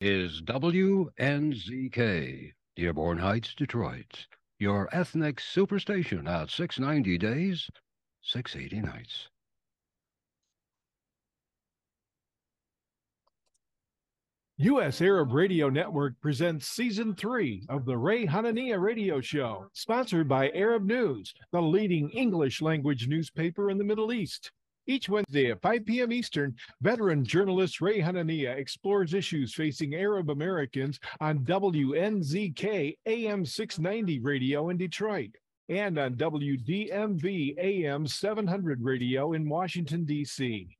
is WNZK, Dearborn Heights, Detroit, your ethnic superstation at 690 days, 680 nights. U.S. Arab Radio Network presents season three of the Ray Hanania Radio Show, sponsored by Arab News, the leading English language newspaper in the Middle East. Each Wednesday at 5 p.m. Eastern, veteran journalist Ray Hanania explores issues facing Arab Americans on WNZK AM 690 radio in Detroit and on WDMV AM 700 radio in Washington, D.C.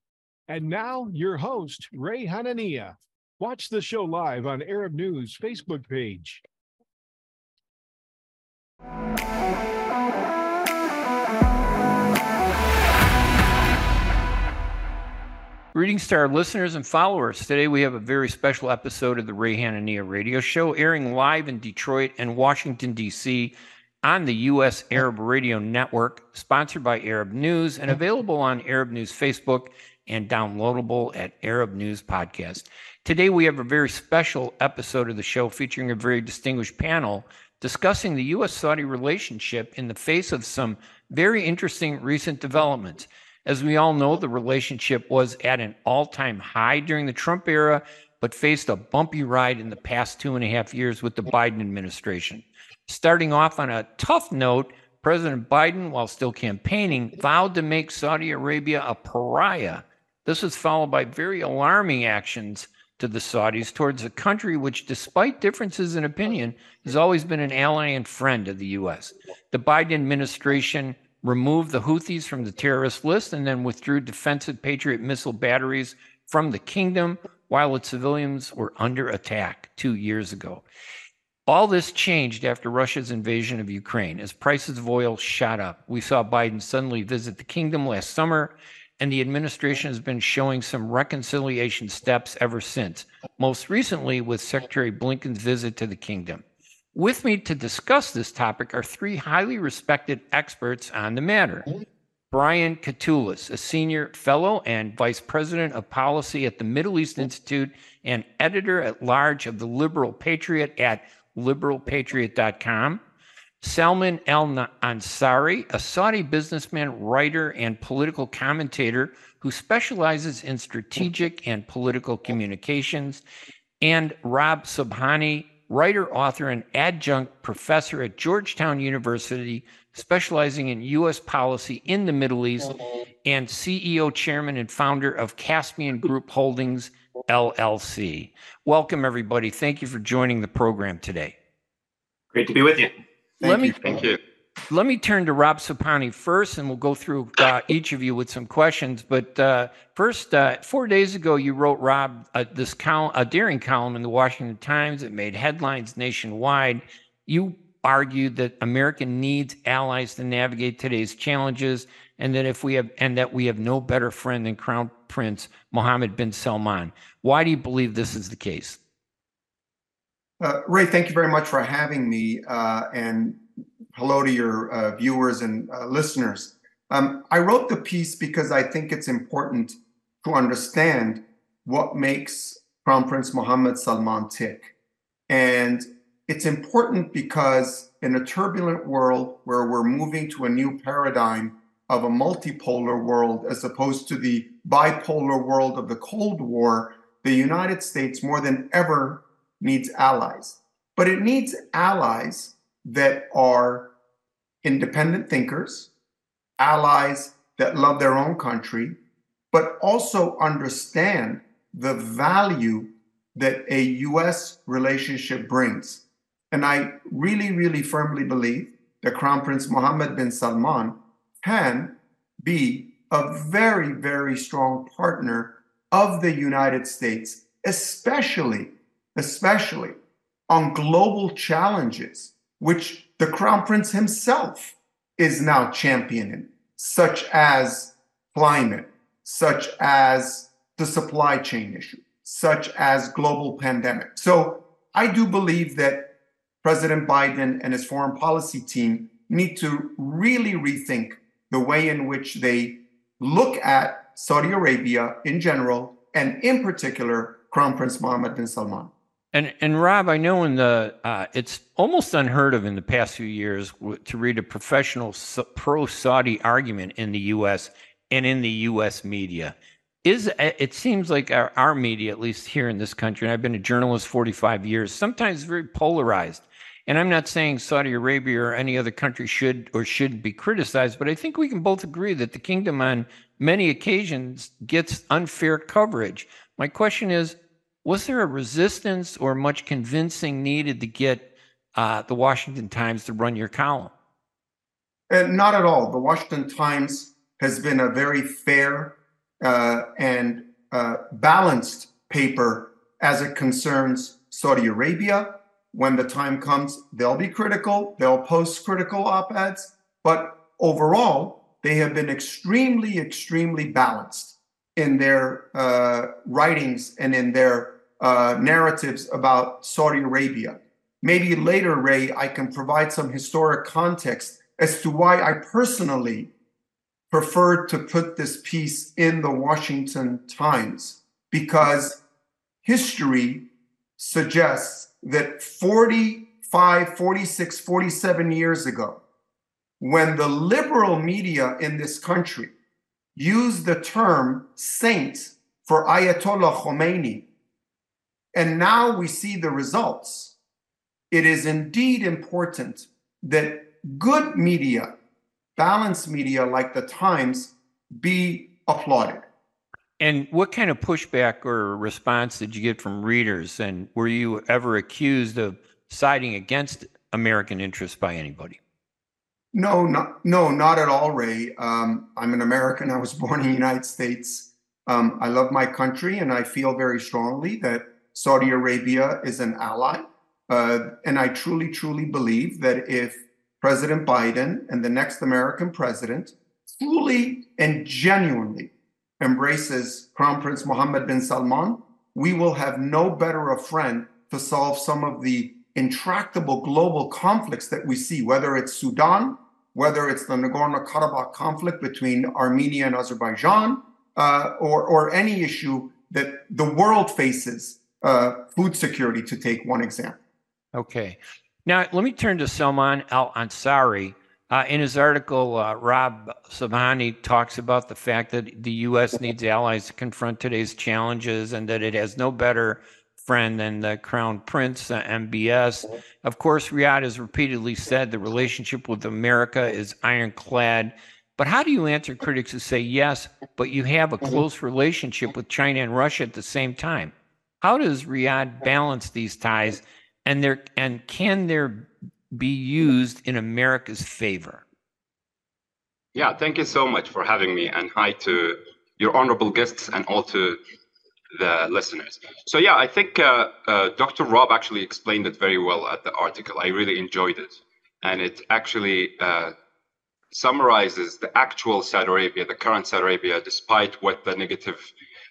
And now, your host, Ray Hanania. Watch the show live on Arab News Facebook page. Greetings to our listeners and followers. Today we have a very special episode of the Ray Hanania Radio Show, airing live in Detroit and Washington, D.C. on the U.S. Arab Radio Network, sponsored by Arab News and available on Arab News Facebook and downloadable at Arab News Podcast. Today, we have a very special episode of the show featuring a very distinguished panel discussing the U.S. Saudi relationship in the face of some very interesting recent developments. As we all know, the relationship was at an all time high during the Trump era, but faced a bumpy ride in the past two and a half years with the Biden administration. Starting off on a tough note, President Biden, while still campaigning, vowed to make Saudi Arabia a pariah. This was followed by very alarming actions to the Saudis towards a country which, despite differences in opinion, has always been an ally and friend of the U.S. The Biden administration removed the Houthis from the terrorist list and then withdrew defensive Patriot missile batteries from the kingdom while its civilians were under attack two years ago. All this changed after Russia's invasion of Ukraine as prices of oil shot up. We saw Biden suddenly visit the kingdom last summer and the administration has been showing some reconciliation steps ever since, most recently with Secretary Blinken's visit to the kingdom. With me to discuss this topic are three highly respected experts on the matter. Brian Katulis, a senior fellow and vice president of policy at the Middle East Institute and editor at large of the Liberal Patriot at liberalpatriot.com. Salman Al Ansari, a Saudi businessman, writer, and political commentator who specializes in strategic and political communications, and Rob Sobhani, writer, author, and adjunct professor at Georgetown University, specializing in U.S. policy in the Middle East, and CEO, chairman, and founder of Caspian Group Holdings, LLC. Welcome, everybody. Thank you for joining the program today. Great to be with you. Thank let you. me thank you. Let me turn to Rob Sobhani first, and we'll go through uh, each of you with some questions. But uh, first, uh, four days ago, you wrote Rob uh, this col- a daring column in the Washington Times that made headlines nationwide. You argued that America needs allies to navigate today's challenges, and that if we have and that we have no better friend than Crown Prince Mohammed bin Salman. Why do you believe this is the case? Uh, Ray, thank you very much for having me, uh, and hello to your uh, viewers and uh, listeners. Um, I wrote the piece because I think it's important to understand what makes Crown Prince Mohammed Salman tick. And it's important because in a turbulent world where we're moving to a new paradigm of a multipolar world as opposed to the bipolar world of the Cold War, the United States more than ever needs allies, but it needs allies that are independent thinkers, allies that love their own country, but also understand the value that a US relationship brings. And I really, really firmly believe that Crown Prince Mohammed bin Salman can be a very, very strong partner of the United States, especially especially on global challenges, which the Crown Prince himself is now championing, such as climate, such as the supply chain issue, such as global pandemic. So I do believe that President Biden and his foreign policy team need to really rethink the way in which they look at Saudi Arabia in general, and in particular, Crown Prince Mohammed bin Salman. And and Rob, I know in the uh, it's almost unheard of in the past few years to read a professional pro Saudi argument in the U.S. and in the U.S. media. Is uh, it seems like our, our media, at least here in this country, and I've been a journalist 45 years, sometimes very polarized. And I'm not saying Saudi Arabia or any other country should or shouldn't be criticized, but I think we can both agree that the kingdom on many occasions gets unfair coverage. My question is was there a resistance or much convincing needed to get uh, the Washington Times to run your column? Uh, not at all. The Washington Times has been a very fair uh, and uh, balanced paper as it concerns Saudi Arabia. When the time comes, they'll be critical, they'll post critical op eds, but overall, they have been extremely, extremely balanced in their uh, writings and in their uh, narratives about Saudi Arabia. Maybe later, Ray, I can provide some historic context as to why I personally preferred to put this piece in the Washington Times, because history suggests that 45, 46, 47 years ago, when the liberal media in this country used the term saint for Ayatollah Khomeini, and now we see the results, it is indeed important that good media, balanced media like the Times, be applauded. And what kind of pushback or response did you get from readers? And were you ever accused of siding against American interests by anybody? No, not, no, not at all, Ray. Um, I'm an American. I was born in the United States. Um, I love my country, and I feel very strongly that Saudi Arabia is an ally. Uh, and I truly, truly believe that if President Biden and the next American president truly and genuinely embraces Crown Prince Mohammed bin Salman, we will have no better a friend to solve some of the intractable global conflicts that we see, whether it's Sudan, whether it's the Nagorno Karabakh conflict between Armenia and Azerbaijan, uh, or, or any issue that the world faces, uh, food security, to take one example. Okay. Now, let me turn to Salman al Ansari. Uh, in his article, uh, Rob Sobhani talks about the fact that the U.S. needs allies to confront today's challenges and that it has no better friend than the Crown Prince, uh, MBS. Of course, Riyadh has repeatedly said the relationship with America is ironclad. But how do you answer critics who say, yes, but you have a close relationship with China and Russia at the same time? How does Riyadh balance these ties and there and can there be used in America's favor? Yeah, thank you so much for having me, and hi to your honorable guests and all to the listeners. So yeah, I think uh, uh, Dr. Rob actually explained it very well at the article. I really enjoyed it, and it actually uh, summarizes the actual Saudi Arabia, the current Saudi Arabia, despite what the negative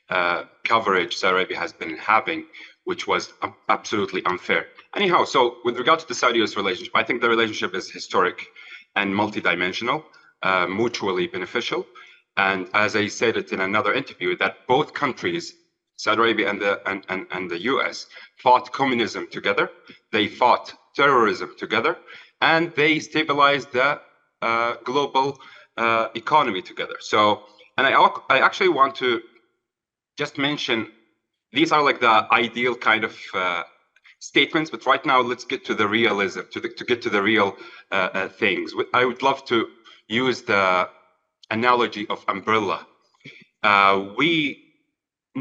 uh, coverage Saudi Arabia has been having, which was absolutely unfair. Anyhow, so with regard to the Saudi-US relationship, I think the relationship is historic and multidimensional, uh, mutually beneficial. And as I said it in another interview, that both countries, Saudi Arabia and the and, and, and the US, fought communism together. They fought terrorism together, and they stabilized the uh, global uh, economy together. So, and I I actually want to just mention these are like the ideal kind of uh, statements, but right now let's get to the realism, to, the, to get to the real uh, uh, things. I would love to use the analogy of umbrella. Uh, we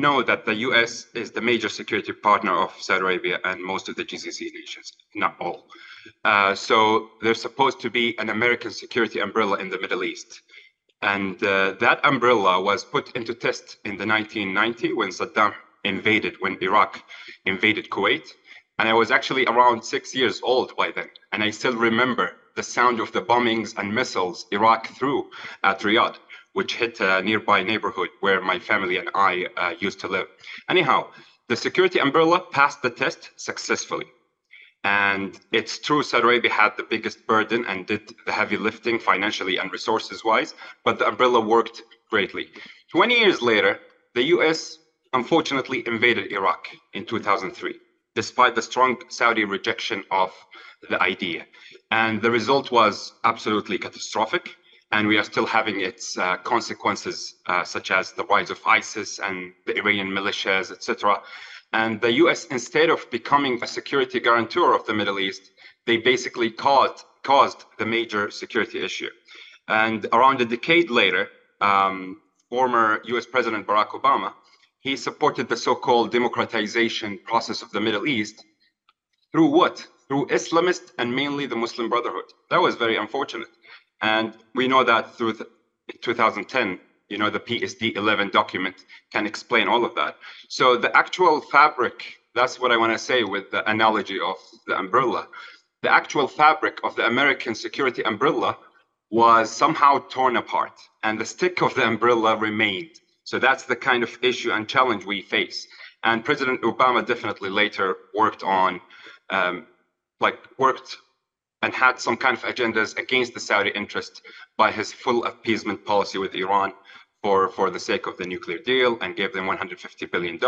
know that the US is the major security partner of Saudi Arabia and most of the GCC nations, not all. Uh, so there's supposed to be an American security umbrella in the Middle East. And uh, that umbrella was put into test in the 1990 when Saddam invaded, when Iraq invaded Kuwait. And I was actually around six years old by then. And I still remember the sound of the bombings and missiles Iraq threw at Riyadh, which hit a nearby neighborhood where my family and I uh, used to live. Anyhow, the security umbrella passed the test successfully. And it's true, Saudi Arabia had the biggest burden and did the heavy lifting financially and resources wise, but the umbrella worked greatly. 20 years later, the US unfortunately invaded Iraq in 2003 despite the strong Saudi rejection of the idea. And the result was absolutely catastrophic. And we are still having its uh, consequences, uh, such as the rise of ISIS and the Iranian militias, etc. And the US, instead of becoming a security guarantor of the Middle East, they basically caused, caused the major security issue. And around a decade later, um, former US President Barack Obama, he supported the so-called democratization process of the Middle East through what? Through Islamist and mainly the Muslim Brotherhood. That was very unfortunate. And we know that through the, 2010, you know, the PSD 11 document can explain all of that. So the actual fabric, that's what I want to say with the analogy of the umbrella. The actual fabric of the American security umbrella was somehow torn apart and the stick of the umbrella remained. So that's the kind of issue and challenge we face. And President Obama definitely later worked on, um, like, worked and had some kind of agendas against the Saudi interest by his full appeasement policy with Iran for, for the sake of the nuclear deal and gave them $150 billion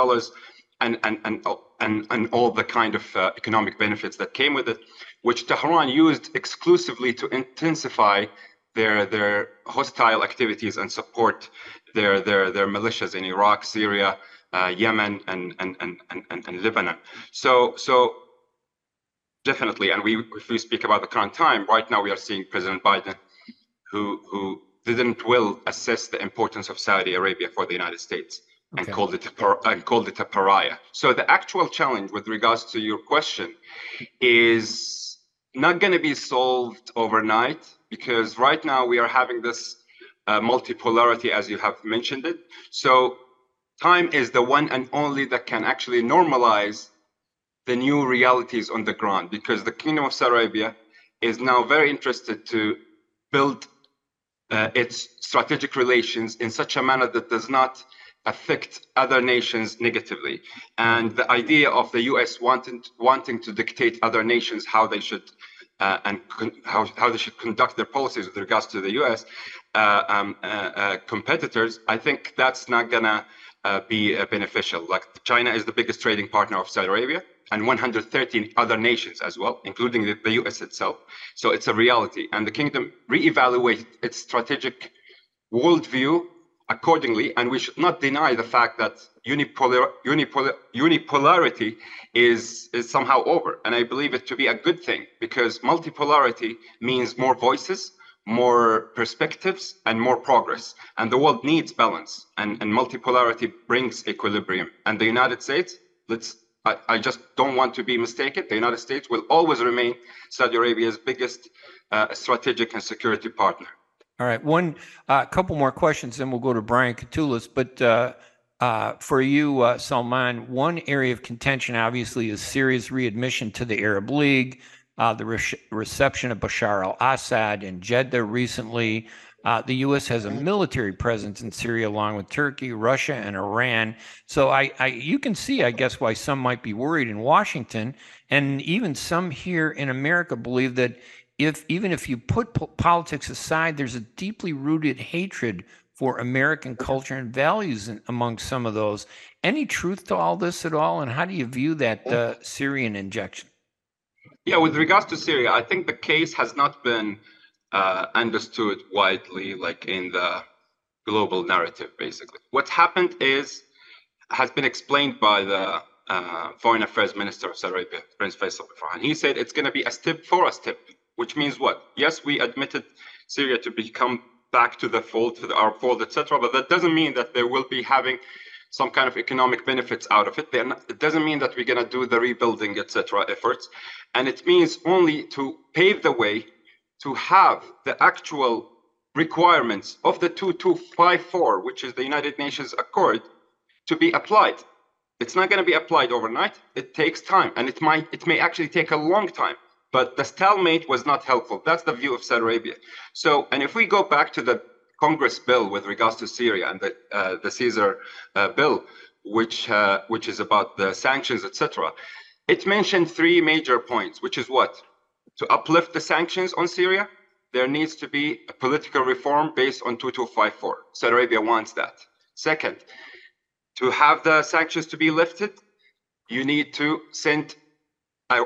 and, and, and, and, and all the kind of uh, economic benefits that came with it, which Tehran used exclusively to intensify their, their hostile activities and support their, their, their militias in Iraq, Syria, uh, Yemen, and, and, and, and, and Lebanon. So, so definitely, and we, if we speak about the current time, right now we are seeing President Biden, who who didn't will assess the importance of Saudi Arabia for the United States and called it a and called it a pariah. So the actual challenge with regards to your question is not going to be solved overnight because right now we are having this uh, multipolarity as you have mentioned it. So time is the one and only that can actually normalize the new realities on the ground because the Kingdom of Saudi Arabia is now very interested to build uh, its strategic relations in such a manner that does not affect other nations negatively. And the idea of the US wanting, wanting to dictate other nations how they should uh, and how, how they should conduct their policies with regards to the US uh, um, uh, uh, competitors, I think that's not going to uh, be beneficial. Like China is the biggest trading partner of Saudi Arabia and 113 other nations as well, including the, the US itself. So it's a reality. And the kingdom reevaluate its strategic worldview accordingly. And we should not deny the fact that unipolar, unipolar, unipolarity is, is somehow over. And I believe it to be a good thing because multipolarity means more voices, more perspectives, and more progress. And the world needs balance. And, and multipolarity brings equilibrium. And the United States, let's I, I, just don't want to be mistaken. The United States will always remain Saudi Arabia's biggest uh, strategic and security partner. All right, one uh, couple more questions, then we'll go to Brian Katulis. But uh, uh, for you, uh, Salman, one area of contention obviously is Syria's readmission to the Arab League, uh, the re- reception of Bashar al-Assad in Jeddah recently. Uh, the U.S. has a military presence in Syria along with Turkey, Russia, and Iran. So I, I, you can see, I guess, why some might be worried in Washington, and even some here in America believe that if even if you put po- politics aside, there's a deeply rooted hatred for American culture and values in, among some of those. Any truth to all this at all, and how do you view that uh, Syrian injection? Yeah, with regards to Syria, I think the case has not been uh, understood widely, like in the global narrative, basically. What happened is, has been explained by the uh, Foreign Affairs Minister of Saudi Arabia, Prince Faisal Farhan. He said it's going to be a step for a step, which means what? Yes, we admitted Syria to become back to the fold, to the, our fold, etc. But that doesn't mean that they will be having some kind of economic benefits out of it. Not, it doesn't mean that we're going to do the rebuilding, etc. efforts, and it means only to pave the way to have the actual requirements of the 2254, which is the United Nations Accord, to be applied. It's not going to be applied overnight. It takes time, and it might it may actually take a long time. But the stalemate was not helpful. That's the view of Saudi Arabia. So, and if we go back to the Congress bill with regards to Syria and the uh, the Caesar uh, bill, which uh, which is about the sanctions, etc., it mentioned three major points, which is what to uplift the sanctions on Syria, there needs to be a political reform based on 2254. Saudi Arabia wants that. Second, to have the sanctions to be lifted, you need to send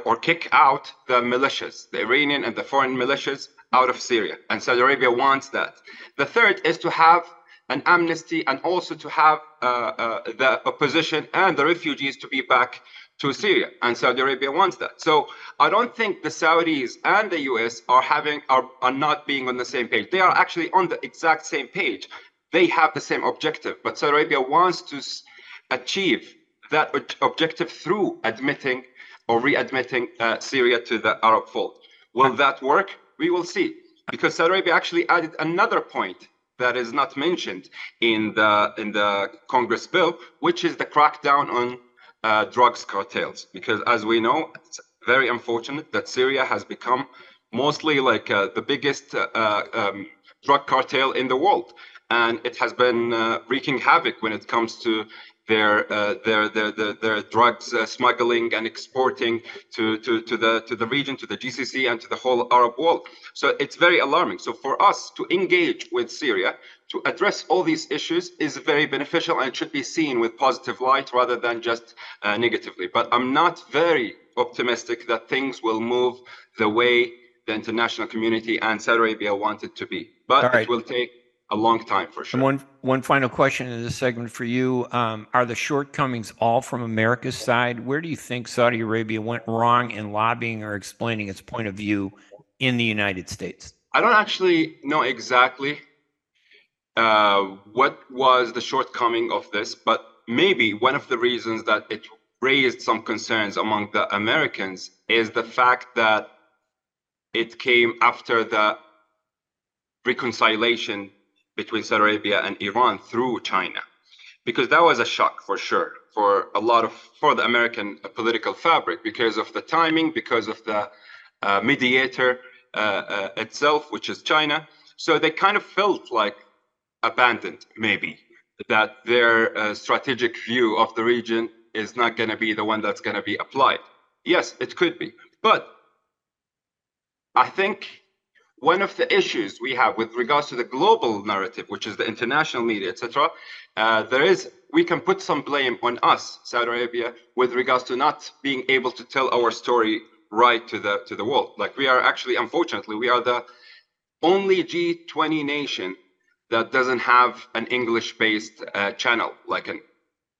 or kick out the militias, the Iranian and the foreign militias out of Syria. And Saudi Arabia wants that. The third is to have an amnesty and also to have uh, uh, the opposition and the refugees to be back to Syria, and Saudi Arabia wants that. So I don't think the Saudis and the US are having are, are not being on the same page. They are actually on the exact same page. They have the same objective, but Saudi Arabia wants to achieve that objective through admitting or readmitting uh, Syria to the Arab fold. Will that work? We will see. Because Saudi Arabia actually added another point that is not mentioned in the in the Congress bill, which is the crackdown on uh, drugs cartels. Because as we know, it's very unfortunate that Syria has become mostly like uh, the biggest uh, uh um, drug cartel in the world, and it has been uh, wreaking havoc when it comes to their uh, their, their, their their drugs uh, smuggling and exporting to, to to the to the region, to the GCC, and to the whole Arab world. So it's very alarming. So for us to engage with Syria to address all these issues is very beneficial and should be seen with positive light rather than just uh, negatively. But I'm not very optimistic that things will move the way the international community and Saudi Arabia want it to be. But right. it will take a long time for sure. And one one final question in this segment for you: um, Are the shortcomings all from America's side? Where do you think Saudi Arabia went wrong in lobbying or explaining its point of view in the United States? I don't actually know exactly uh, what was the shortcoming of this, but maybe one of the reasons that it raised some concerns among the Americans is the fact that it came after the reconciliation between Saudi Arabia and Iran through China, because that was a shock for sure for a lot of for the American political fabric because of the timing, because of the uh, mediator uh, uh, itself, which is China. So they kind of felt like abandoned, maybe that their uh, strategic view of the region is not going to be the one that's going to be applied. Yes, it could be, but I think one of the issues we have with regards to the global narrative, which is the international media, etc., uh, there is we can put some blame on us, Saudi Arabia, with regards to not being able to tell our story right to the to the world. Like we are actually, unfortunately, we are the only G20 nation that doesn't have an English-based uh, channel, like an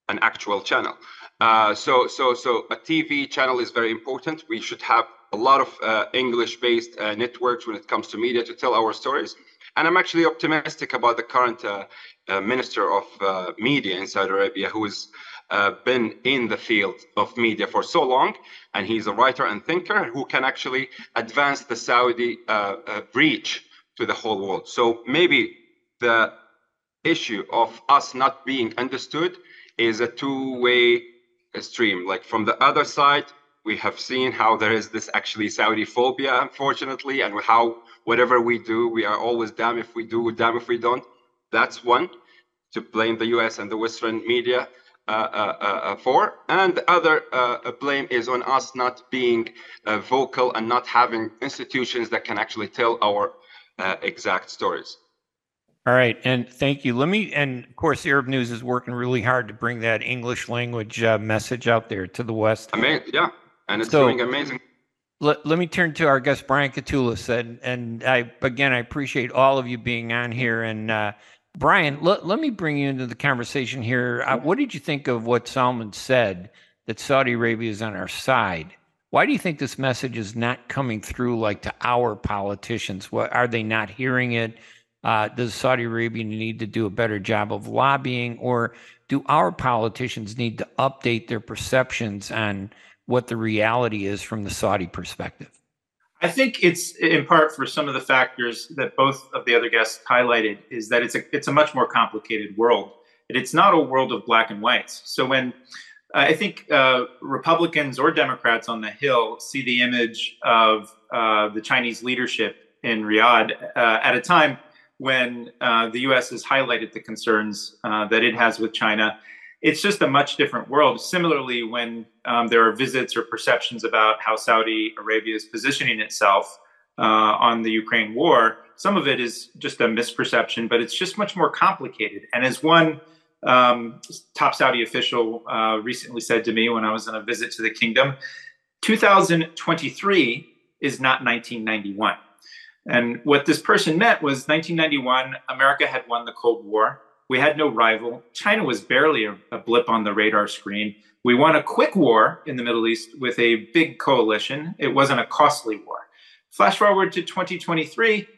an actual channel. Uh, so so so a TV channel is very important. We should have a lot of uh, English-based uh, networks when it comes to media to tell our stories. And I'm actually optimistic about the current uh, uh Minister of Media in Saudi Arabia, who has been in the field of media for so long, and he's a writer and thinker who can actually advance the Saudi reach to the whole world. So maybe the issue of us not being understood is a two-way stream. Like from the other side, we have seen how there is this actually Saudi phobia, unfortunately, and how whatever we do, we are always damn if we do, damn if we don't. That's one to blame the US and the Western media uh, uh, uh, uh for. And the other uh, blame is on us not being uh, vocal and not having institutions that can actually tell our exact stories. All right, and thank you. Let me, and of course, Arab News is working really hard to bring that English language message out there to the West. I mean, yeah and it's so, doing amazing. Let, let me turn to our guest Brian Katulis, and and I again I appreciate all of you being on here. And uh, Brian, let, let me bring you into the conversation here. Uh, what did you think of what Salman said that Saudi Arabia is on our side? Why do you think this message is not coming through like to our politicians? What are they not hearing it? Uh, does Saudi Arabia need to do a better job of lobbying, or do our politicians need to update their perceptions on what the reality is from the Saudi perspective? I think it's in part for some of the factors that both of the other guests highlighted is that it's a it's a much more complicated world. It's not a world of black and whites. So when I think uh, Republicans or Democrats on the Hill see the image of uh, the Chinese leadership in Riyadh uh, at a time when uh, the U.S. has highlighted the concerns uh, that it has with China it's just a much different world. Similarly, when um, there are visits or perceptions about how Saudi Arabia is positioning itself uh, on the Ukraine war, some of it is just a misperception, but it's just much more complicated. And as one um, top Saudi official uh, recently said to me when I was on a visit to the kingdom 2023 is not 1991. And what this person meant was 1991, America had won the Cold War. We had no rival. China was barely a, a, blip on the radar screen. We won a quick war in the Middle East with a big coalition. It wasn't a costly war. Flash forward to 2023,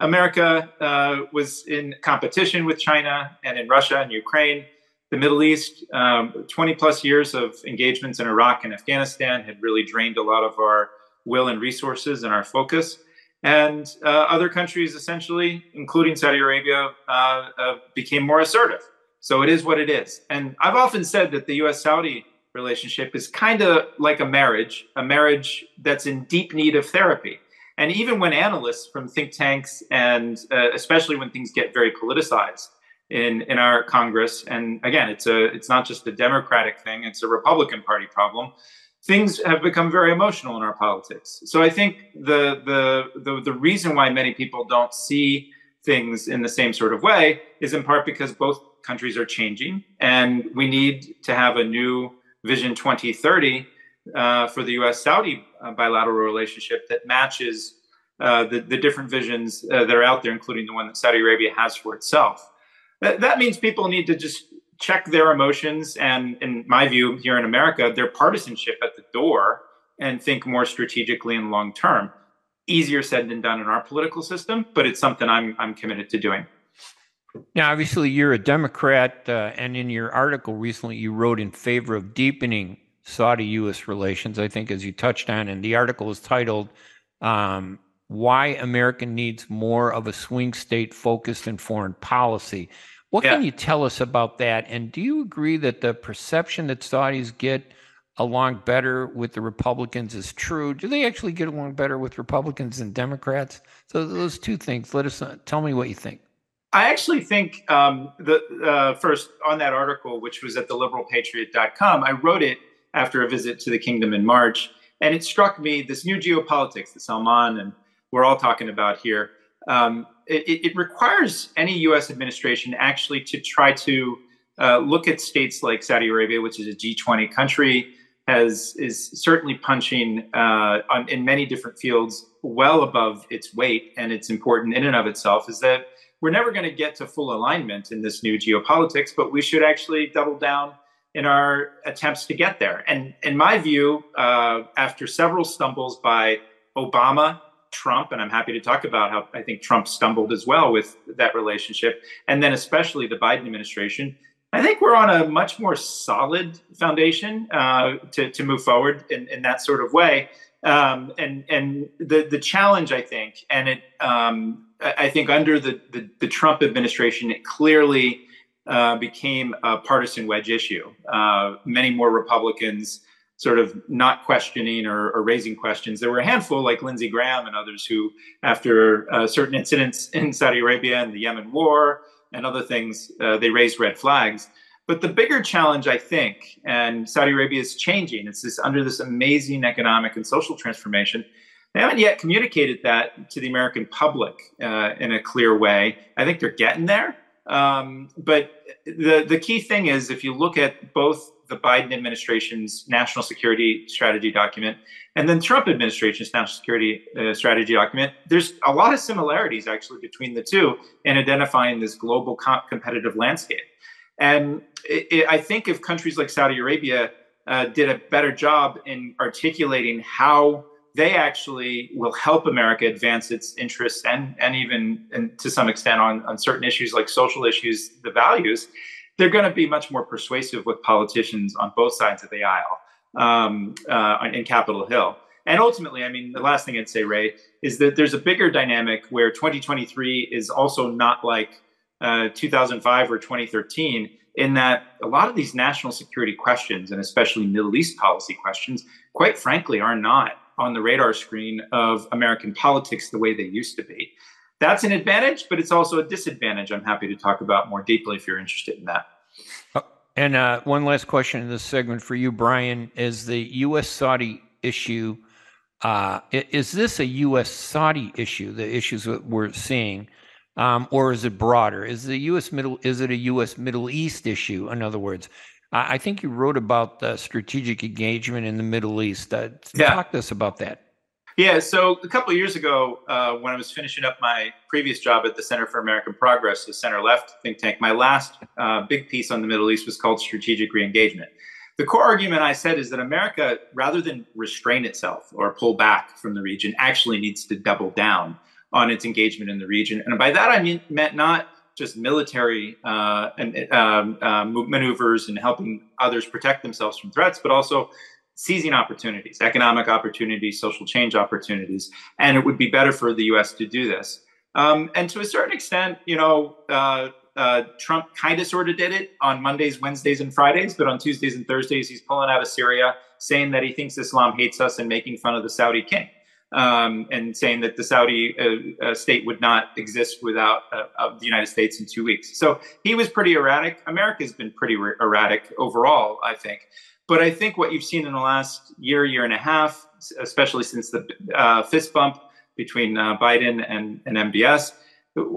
America uh, was in competition with China and in Russia and Ukraine. The Middle East, um, 20 plus years of engagements in Iraq and Afghanistan had really drained a lot of our will and resources and our focus. And uh, other countries, essentially, including Saudi Arabia, uh, uh became more assertive. So it is what it is. And I've often said that the US Saudi relationship is kind of like a marriage, a marriage that's in deep need of therapy. And even when analysts from think tanks, and uh, especially when things get very politicized in, in our Congress, and again, it's a it's not just a Democratic thing; it's a Republican Party problem. Things have become very emotional in our politics. So I think the the the, the reason why many people don't see things in the same sort of way is in part because both countries are changing, and we need to have a new Vision 2030 uh, for the U.S. Saudi uh, bilateral relationship that matches uh, the, the different visions uh, that are out there, including the one that Saudi Arabia has for itself. That, that means people need to just check their emotions and, in my view, here in America, their partisanship at the door and think more strategically and long term. Easier said than done in our political system, but it's something I'm I'm committed to doing. Now, obviously, you're a Democrat, uh, and in your article recently, you wrote in favor of deepening Saudi US relations, I think, as you touched on. And the article is titled um, Why America Needs More of a Swing State Focused in Foreign Policy. What yeah. can you tell us about that? And do you agree that the perception that Saudis get along better with the Republicans is true? Do they actually get along better with Republicans than Democrats? So those two things. Let us uh, tell me what you think. I actually think um, the uh, first on that article, which was at theliberalpatriot.com, I wrote it after a visit to the kingdom in March. And it struck me this new geopolitics that Salman and we're all talking about here. Um, it, it, requires any U.S. administration actually to try to uh, look at states like Saudi Arabia, which is a G20 country, has is certainly punching uh, on, in many different fields well above its weight, and it's important in and of itself. Is that we're never going to get to full alignment in this new geopolitics, but we should actually double down in our attempts to get there. And in my view, uh, after several stumbles by Obama, Trump, and I'm happy to talk about how I think Trump stumbled as well with that relationship, and then especially the Biden administration, I think we're on a much more solid foundation uh, to, to move forward in, in that sort of way. Um, and and the the challenge, I think, and it um, I think under the, the, the Trump administration, it clearly uh, became a partisan wedge issue. Uh, many more Republicans sort of not questioning or, or, raising questions. There were a handful, like Lindsey Graham and others, who, after uh, certain incidents in Saudi Arabia and the Yemen war and other things, uh, they raised red flags. But the bigger challenge, I think, and Saudi Arabia is changing. It's this under this amazing economic and social transformation. They haven't yet communicated that to the American public uh, in a clear way. I think they're getting there. Um, but the the key thing is if you look at both the Biden administration's national security strategy document and then Trump administration's national security uh, strategy document, there's a lot of similarities actually between the two in identifying this global comp- competitive landscape. And it, it, I think if countries like Saudi Arabia uh, did a better job in articulating how they actually will help America advance its interests and and even and to some extent on, on certain issues like social issues, the values, they're going to be much more persuasive with politicians on both sides of the aisle um, uh, in Capitol Hill. And ultimately, I mean, the last thing I'd say, Ray, is that there's a bigger dynamic where 2023 is also not like uh, 2005 or 2013 in that a lot of these national security questions and especially Middle East policy questions, quite frankly, are not on the radar screen of American politics the way they used to be. That's an advantage, but it's also a disadvantage. I'm happy to talk about more deeply if you're interested in that. Uh, and uh, one last question in this segment for you, Brian, is the U.S. Saudi issue. Uh, is this a U.S. Saudi issue, the issues that we're seeing? um, or is it broader? Is the U.S. Middle is it a U.S. Middle East issue? In other words, I think you wrote about the strategic engagement in the Middle East. Uh, yeah. Talk to us about that. Yeah, so a couple years ago, uh, when I was finishing up my previous job at the Center for American Progress, the center left think tank, my last uh, big piece on the Middle East was called Strategic Reengagement. The core argument I said is that America, rather than restrain itself or pull back from the region, actually needs to double down on its engagement in the region. And by that, I mean, meant not just military uh, and um, uh, maneuvers and helping others protect themselves from threats, but also seizing opportunities, economic opportunities, social change opportunities. And it would be better for the US to do this. Um, and to a certain extent, you know, uh, uh, Trump kind of sort of did it on Mondays, Wednesdays, and Fridays, but on Tuesdays and Thursdays, he's pulling out of Syria, saying that he thinks Islam hates us and making fun of the Saudi king. Um, and saying that the Saudi uh, uh, state would not exist without uh, the United States in two weeks. So he was pretty erratic. America's been pretty re- erratic overall, I think. But I think what you've seen in the last year, year and a half, especially since the uh, fist bump between uh, Biden and, and MBS,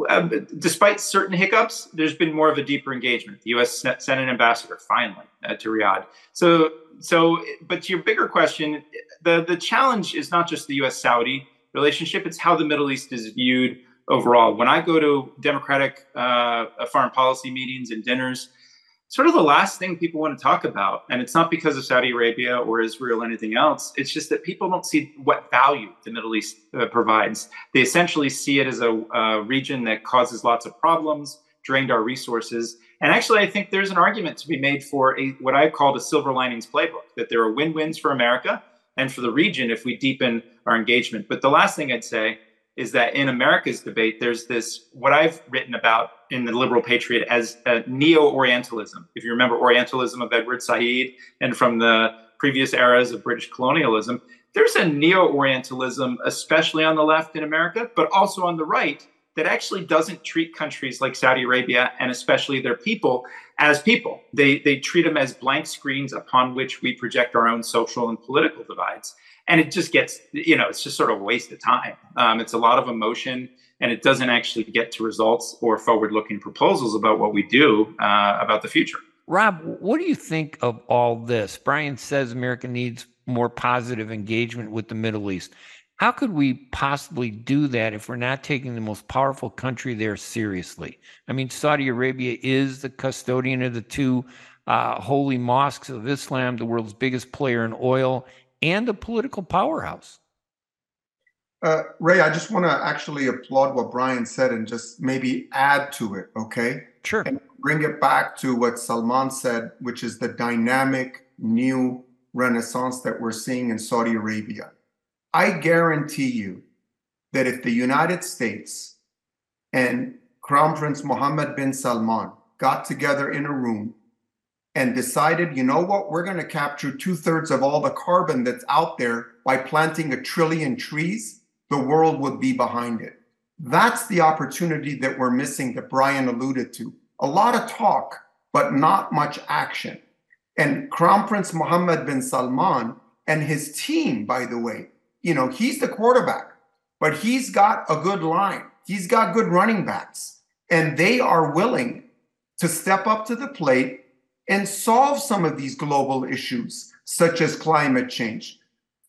uh, despite certain hiccups, there's been more of a deeper engagement. The U.S. sent an ambassador finally uh, to Riyadh. So, so, but to your bigger question, the the challenge is not just the U.S.-Saudi relationship; it's how the Middle East is viewed overall. When I go to Democratic uh, foreign policy meetings and dinners, sort of the last thing people want to talk about. And it's not because of Saudi Arabia or Israel or anything else. It's just that people don't see what value the Middle East uh, provides. They essentially see it as a, a, region that causes lots of problems, drained our resources. And actually, I think there's an argument to be made for a, what I called a silver linings playbook that there are win wins for America and for the region if we deepen our engagement. But the last thing I'd say is that in America's debate, there's this what I've written about in the Liberal Patriot as a neo Orientalism. If you remember Orientalism of Edward Said and from the previous eras of British colonialism, there's a neo Orientalism, especially on the left in America, but also on the right, that actually doesn't treat countries like Saudi Arabia and especially their people as people. They, they treat them as blank screens upon which we project our own social and political divides and it just gets you know it's just sort of a waste of time. Um, it's a lot of emotion and it doesn't actually get to results or forward looking proposals about what we do uh, about the future. Rob what do you think of all this? Brian says america needs more positive engagement with the middle east. How could we possibly do that if we're not taking the most powerful country there seriously? I mean saudi arabia is the custodian of the two uh, holy mosques of islam the world's biggest player in oil and a political powerhouse. Uh, Ray, I just want to actually applaud what Brian said and just maybe add to it, okay? Sure. And bring it back to what Salman said, which is the dynamic new renaissance that we're seeing in Saudi Arabia. I guarantee you that if the United States and Crown Prince Mohammed bin Salman got together in a room and decided, you know what, we're going to capture two thirds of all the carbon that's out there by planting a trillion trees, the world would be behind it. That's the opportunity that we're missing that Brian alluded to. A lot of talk, but not much action. And Crown Prince Mohammed bin Salman and his team, by the way, you know, he's the quarterback, but he's got a good line. He's got good running backs, and they are willing to step up to the plate and solve some of these global issues, such as climate change.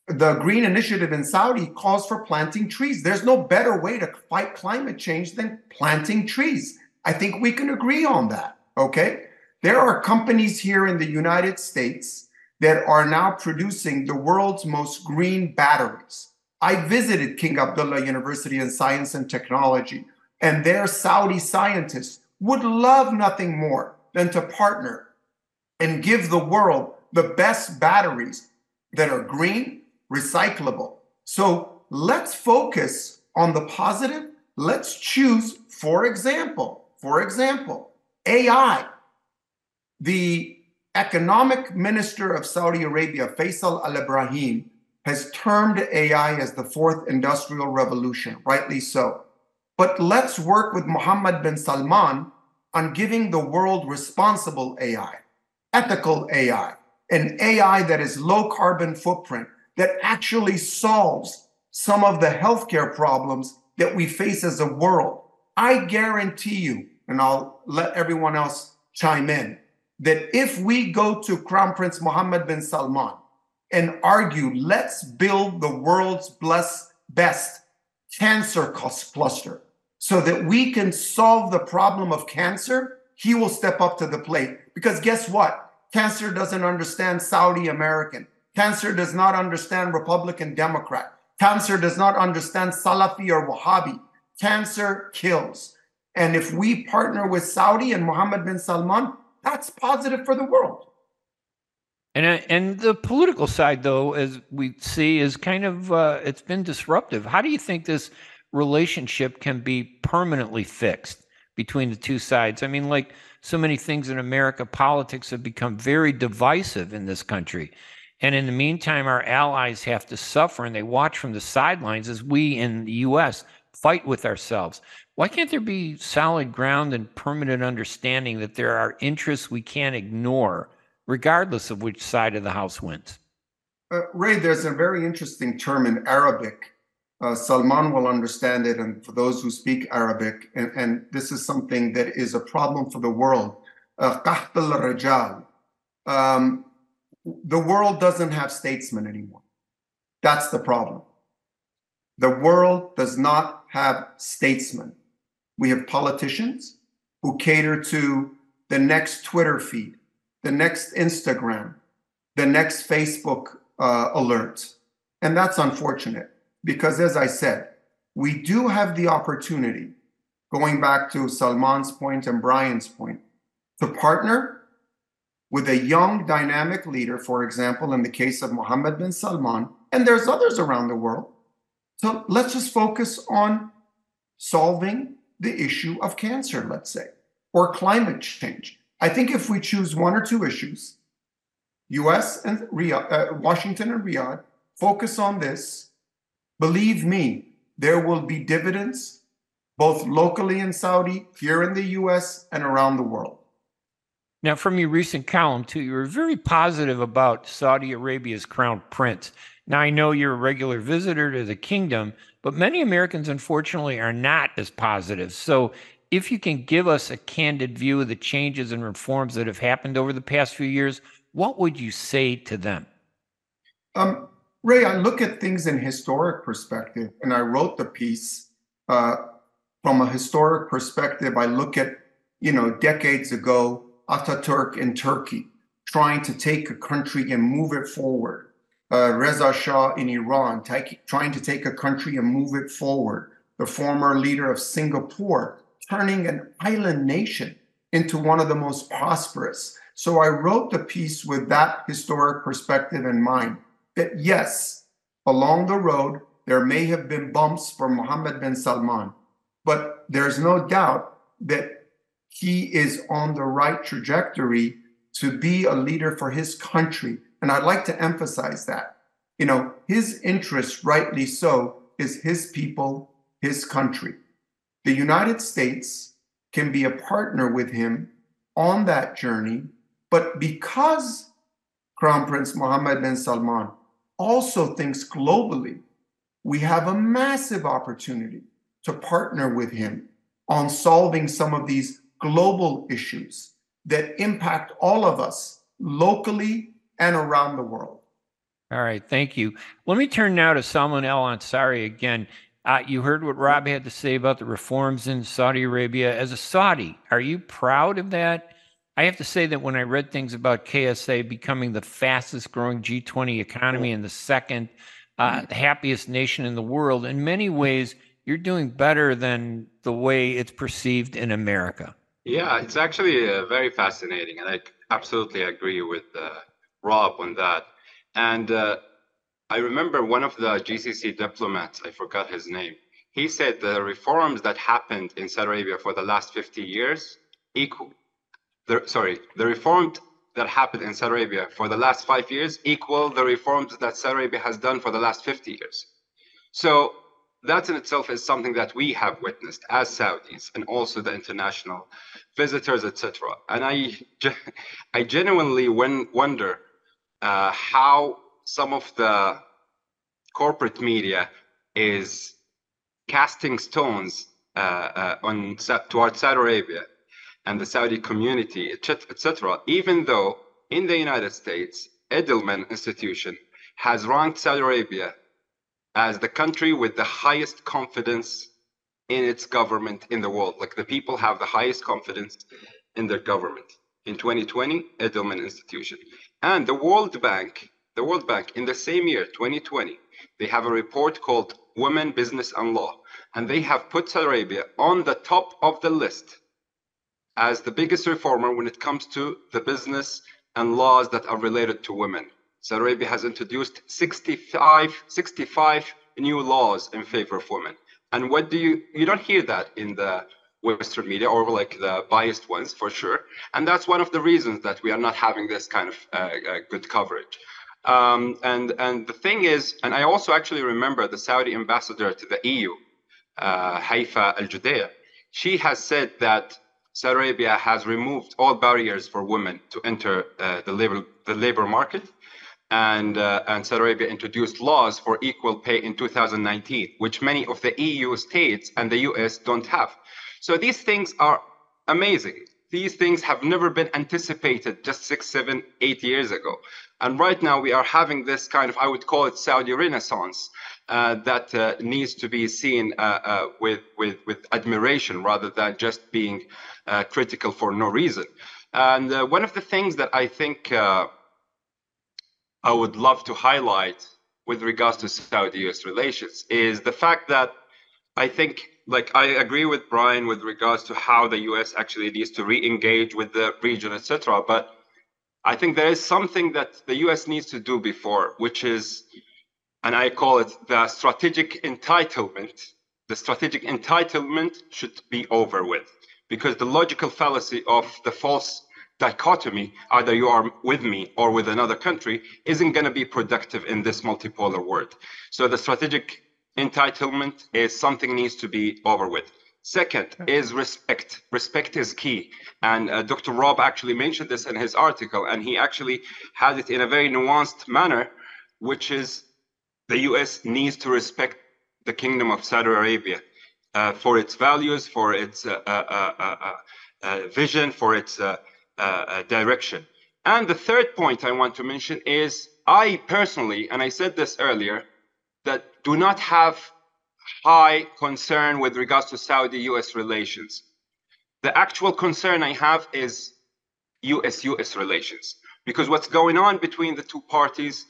The Green Initiative in Saudi calls for planting trees. There's no better way to fight climate change than planting trees. I think we can agree on that. Okay. There are companies here in the United States that are now producing the world's most green batteries. I visited King Abdullah University in Science and Technology, and their Saudi scientists would love nothing more than to partner and give the world the best batteries that are green, recyclable. So let's focus on the positive. Let's choose, for example, for example, AI. The economic minister of Saudi Arabia, Faisal Al Ibrahim, has termed AI as the fourth industrial revolution, rightly so. But let's work with Mohammed bin Salman on giving the world responsible AI ethical AI, an AI that is low carbon footprint, that actually solves some of the healthcare problems that we face as a world. I guarantee you, and I'll let everyone else chime in, that if we go to Crown Prince Mohammed bin Salman and argue, let's build the world's best cancer cluster so that we can solve the problem of cancer, he will step up to the plate. Because guess what? Cancer doesn't understand Saudi American. Cancer does not understand Republican Democrat. Cancer does not understand Salafi or Wahhabi. Cancer kills. And if we partner with Saudi and Mohammed bin Salman, that's positive for the world. And uh, and the political side, though, as we see, is kind of uh, it's been disruptive. How do you think this relationship can be permanently fixed between the two sides? I mean, like so many things in America, politics have become very divisive in this country. And in the meantime, our allies have to suffer and they watch from the sidelines as we in the U.S. fight with ourselves. Why can't there be solid ground and permanent understanding that there are interests we can't ignore, regardless of which side of the house wins? Uh, Ray, there's a very interesting term in Arabic. Uh, Salman will understand it, and for those who speak Arabic, and, and this is something that is a problem for the world. Uh, um, the world doesn't have statesmen anymore. That's the problem. The world does not have statesmen. We have politicians who cater to the next Twitter feed, the next Instagram, the next Facebook uh, alert. And that's unfortunate because, as I said, we do have the opportunity, going back to Salman's point and Brian's point, to partner with a young, dynamic leader, for example, in the case of Mohammed bin Salman, and there's others around the world. So let's just focus on solving the issue of cancer, let's say, or climate change. I think if we choose one or two issues, US and Riyadh, uh, Washington and Riyadh, focus on this, believe me, there will be dividends both locally in Saudi, here in the US, and around the world. Now, from your recent column, too, you were very positive about Saudi Arabia's crown prince. Now, I know you're a regular visitor to the kingdom, but many Americans, unfortunately, are not as positive. So, if you can give us a candid view of the changes and reforms that have happened over the past few years, what would you say to them? Um, Ray, I look at things in historic perspective, and I wrote the piece uh, from a historic perspective. I look at, you know, decades ago, Ataturk in Turkey, trying to take a country and move it forward. Uh, Reza Shah in Iran, trying to take a country and move it forward. The former leader of Singapore, turning an island nation into one of the most prosperous. So I wrote the piece with that historic perspective in mind that yes, along the road, there may have been bumps for Mohammed bin Salman, but there's no doubt that he is on the right trajectory to be a leader for his country. And I'd like to emphasize that. You know, his interest, rightly so, is his people, his country. The United States can be a partner with him on that journey, but because Crown Prince Mohammed bin Salman also thinks globally, we have a massive opportunity to partner with him on solving some of these global issues that impact all of us locally and around the world. All right, thank you. Let me turn now to Salman Al Ansari again. Uh, you heard what Rob had to say about the reforms in Saudi Arabia. As a Saudi, are you proud of that? I have to say that when I read things about KSA becoming the fastest growing G20 economy and the second uh, happiest nation in the world, in many ways, you're doing better than the way it's perceived in America. Yeah, it's actually uh, very fascinating, and I absolutely agree with uh, Rob on that. And uh, I remember one of the GCC diplomats, I forgot his name, he said the reforms that happened in Saudi Arabia for the last 50 years equal, the, sorry, the reforms that happened in Saudi Arabia for the last five years equal the reforms that Saudi Arabia has done for the last 50 years. So that in itself is something that we have witnessed as Saudis and also the international visitors, etc. And I, I genuinely wonder uh, how some of the corporate media is casting stones uh, uh, on towards Saudi Arabia and the Saudi community, etc. Even though in the United States, Edelman Institution has ranked Saudi Arabia as the country with the highest confidence in its government in the world. Like the people have the highest confidence in their government. In 2020, Edelman Institution. And the World Bank, the World Bank in the same year, 2020, they have a report called Women, Business and Law. And they have put Saudi Arabia on the top of the list as the biggest reformer when it comes to the business and laws that are related to women. Saudi Arabia has introduced 65, 65 new laws in favor of women. And what do you, you don't hear that in the Western media or like the biased ones for sure. And that's one of the reasons that we are not having this kind of uh, uh, good coverage. Um, and and the thing is, and I also actually remember the Saudi ambassador to the EU, uh, Haifa Al Judeah. She has said that Saudi Arabia has removed all barriers for women to enter uh, the labor the labor market, and uh, and Saudi Arabia introduced laws for equal pay in 2019, which many of the EU states and the US don't have. So these things are amazing. These things have never been anticipated just six, seven, eight years ago. And right now we are having this kind of, I would call it Saudi Renaissance, uh, that uh, needs to be seen uh, uh with, with, with admiration rather than just being uh, critical for no reason. And uh, one of the things that I think I would love to highlight with regards to Saudi-US relations is the fact that I think like I agree with Brian with regards to how the US actually needs to re-engage with the region, etc. But I think there is something that the US needs to do before, which is, and I call it the strategic entitlement. The strategic entitlement should be over with because the logical fallacy of the false dichotomy, either you are with me or with another country, isn't going to be productive in this multipolar world. So the strategic entitlement is something needs to be over with. Second is respect. Respect is key. And uh, Dr. Rob actually mentioned this in his article, and he actually had it in a very nuanced manner, which is the US needs to respect the Kingdom of Saudi Arabia uh, for its values, for its uh, uh, uh, uh vision, for its direction. And the third point I want to mention is I personally, and I said this earlier, that do not have high concern with regards to Saudi-US relations. The actual concern I have is US-US relations, because what's going on between the two parties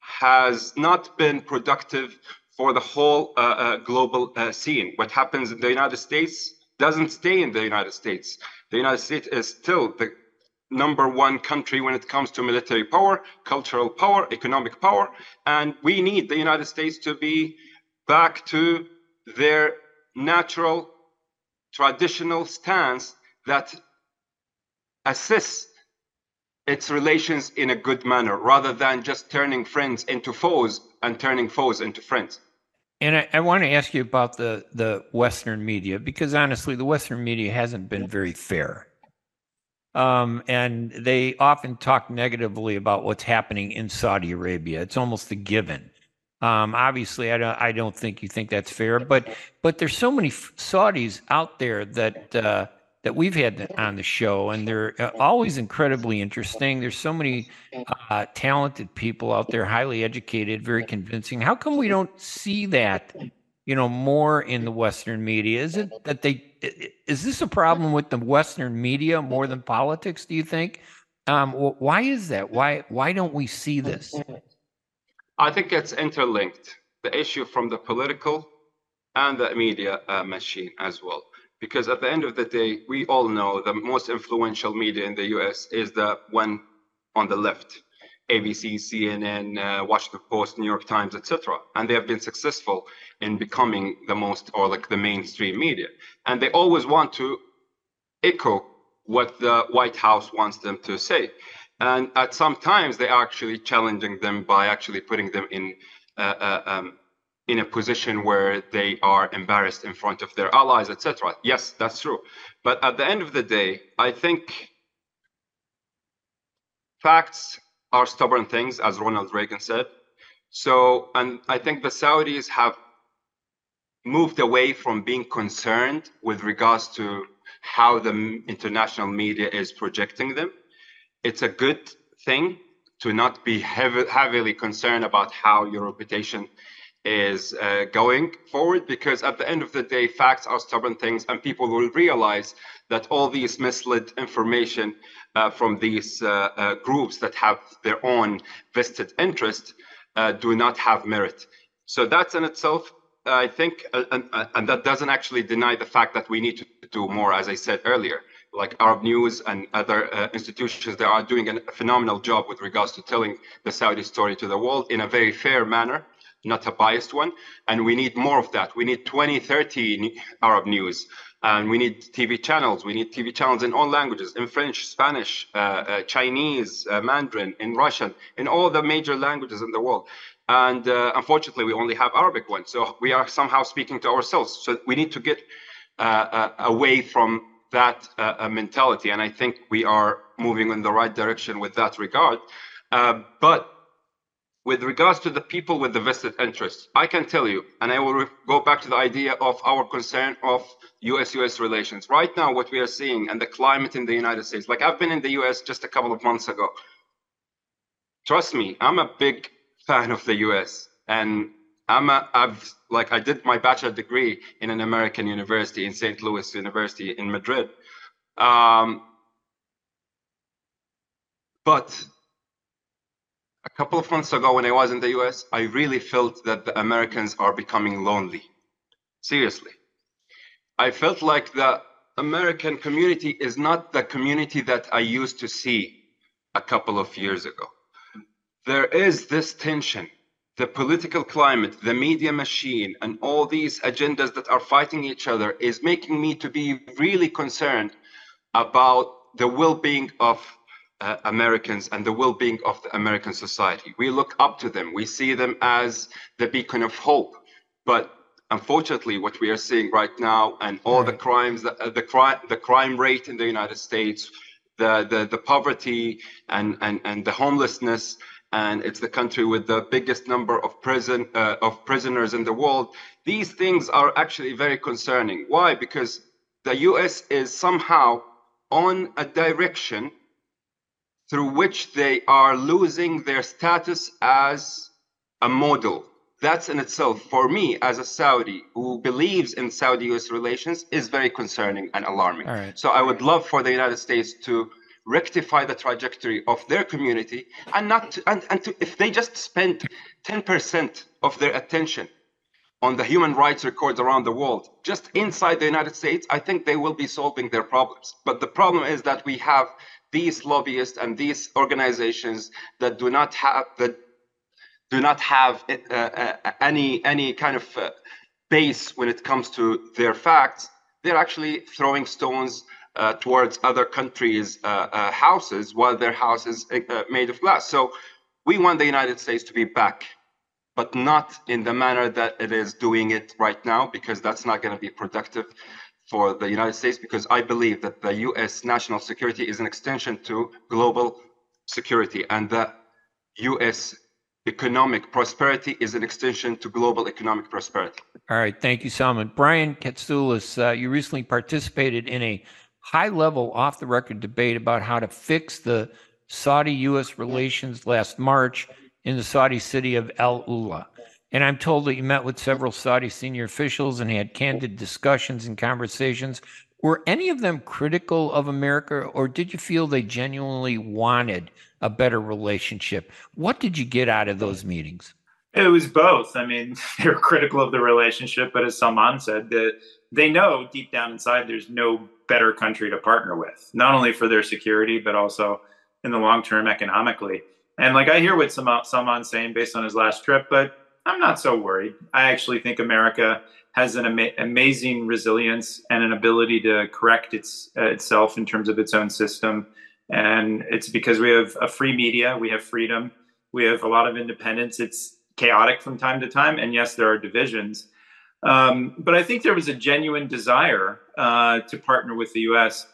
has not been productive for the whole uh, uh, global uh, scene. What happens in the United States doesn't stay in the United States. The United States is still the number one country when it comes to military power, cultural power, economic power. And we need the United States to be back to their natural, traditional stance that assists its relations in a good manner rather than just turning friends into foes and turning foes into friends. And I, I, want to ask you about the, the Western media because honestly, the Western media hasn't been very fair um, and they often talk negatively about what's happening in Saudi Arabia. It's almost a given. Um, obviously, I don't. I don't think you think that's fair, but but there's so many Saudis out there that uh, that we've had on the show, and they're uh, always incredibly interesting. There's so many uh, talented people out there, highly educated, very convincing. How come we don't see that you know, more in the Western media? Is it that they is this a problem with the Western media more than politics? Do you think? Um, why is that? Why why don't we see this? I think it's interlinked. The issue from the political and the media uh, machine as well. Because at the end of the day, we all know the most influential media in the US is the one on the left. ABC, CNN, uh, Washington Post, New York Times, etc. And they have been successful in becoming the most or like the mainstream media. And they always want to echo what the White House wants them to say. And at some times they're actually challenging them by actually putting them in uh, uh, um, in a position where they are embarrassed in front of their allies, etc. Yes, that's true. But at the end of the day, I think facts are stubborn things, as Ronald Reagan said. So, and I think the Saudis have moved away from being concerned with regards to how the international media is projecting them. It's a good thing to not be heavy, heavily concerned about how your reputation is uh, going forward because at the end of the day facts are stubborn things and people will realize that all these misled information uh, from these uh, uh groups that have their own vested interest uh, do not have merit. So that's in itself i think and, and that doesn't actually deny the fact that we need to do more as i said earlier. Like Arab News and other uh, institutions that are doing a phenomenal job with regards to telling the Saudi story to the world in a very fair manner not a biased one. And we need more of that. We need 20, 30 Arab news. And we need TV channels. We need TV channels in all languages, in French, Spanish, uh, uh, Chinese, uh, Mandarin, in Russian, in all the major languages in the world. And uh, unfortunately, we only have Arabic ones. So we are somehow speaking to ourselves. So we need to get uh, uh, away from that mentality. And I think we are moving in the right direction with that regard. but with regards to the people with the vested interests, I can tell you, and I will go back to the idea of our concern of US-US relations. Right now, what we are seeing and the climate in the United States, like I've been in the US just a couple of months ago. Trust me, I'm a big fan of the US, and I'm a, I've like I did my bachelor degree in an American university in St. Louis University in Madrid. Um, but a couple of months ago when I was in the US, I really felt that the Americans are becoming lonely. Seriously. I felt like the American community is not the community that I used to see a couple of years ago. There is this tension. The political climate, the media machine, and all these agendas that are fighting each other is making me to be really concerned about the well-being of uh, Americans and the well-being of the American society. We look up to them. We see them as the beacon of hope. But unfortunately, what we are seeing right now, and all right. the crimes, the, uh, the crime, the crime rate in the United States, the the, the poverty and, and and the homelessness, and it's the country with the biggest number of prison uh, of prisoners in the world. These things are actually very concerning. Why? Because the U.S. is somehow on a direction through which they are losing their status as a model. That's in itself, for me as a Saudi who believes in Saudi US relations, is very concerning and alarming. So I would love for the United States to rectify the trajectory of their community and not to, and, and to, if they just spend 10% of their attention on the human rights records around the world just inside the united states i think they will be solving their problems but the problem is that we have these lobbyists and these organizations that do not have that do not have uh, uh, any any kind of uh, base when it comes to their facts, they're actually throwing stones uh, towards other countries' uh, houses while their house is made of glass. So we want the United States to be back, but not in the manner that it is doing it right now, because that's not going to be productive for the United States because I believe that the US national security is an extension to global security and the US economic prosperity is an extension to global economic prosperity. All right. Thank you, Salman. Brian Katulis, uh, you recently participated in a high level off the record debate about how to fix the Saudi US relations last March in the Saudi city of Al Ula. And I'm told that you met with several Saudi senior officials and had candid discussions and conversations. Were any of them critical of America, or did you feel they genuinely wanted a better relationship? What did you get out of those meetings? It was both. I mean, they were critical of the relationship, but as Salman said, that they know deep down inside there's no better country to partner with, not only for their security, but also in the long term economically. And like I hear what Salman's saying based on his last trip, but I'm not so worried. I actually think America has an ama- amazing resilience and an ability to correct its uh, itself in terms of its own system. And it's because we have a free media, we have freedom, we have a lot of independence. It's chaotic from time to time, and yes, there are divisions. Um, but I think there was a genuine desire uh, to partner with the U.S.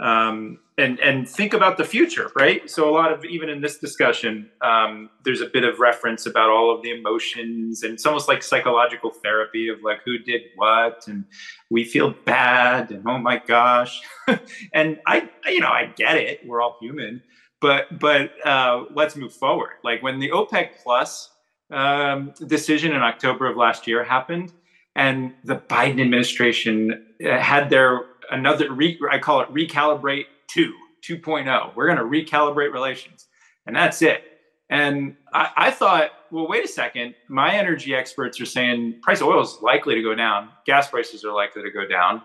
um, and and think about the future, right? So a lot of even in this discussion, um, there's a bit of reference about all of the emotions, and it's almost like psychological therapy of like who did what, and we feel bad, and oh my gosh, and I, you know, I get it. We're all human, but but uh, let's move forward. Like when the OPEC Plus um, decision in October of last year happened, and the Biden administration uh, had their another re, I call it recalibrate 2 2.0. We're going to recalibrate relations, and that's it. And I, I, thought, well, wait a second. My energy experts are saying price of oil is likely to go down. Gas prices are likely to go down.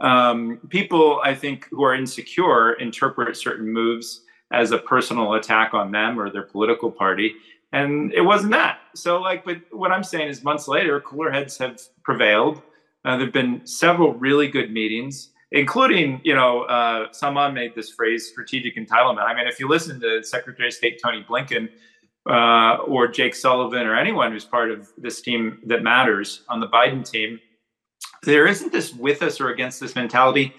Um, people, I think, who are insecure interpret certain moves as a personal attack on them or their political party. And it wasn't that. So, like, but what I'm saying is months later, cooler heads have prevailed. Uh, there have been several really good meetings including, you know, uh, made this phrase, strategic entitlement. I mean, if you listen to Secretary of State Tony Blinken uh, or Jake Sullivan or anyone who's part of this team that matters on the Biden team, there isn't this with us or against this mentality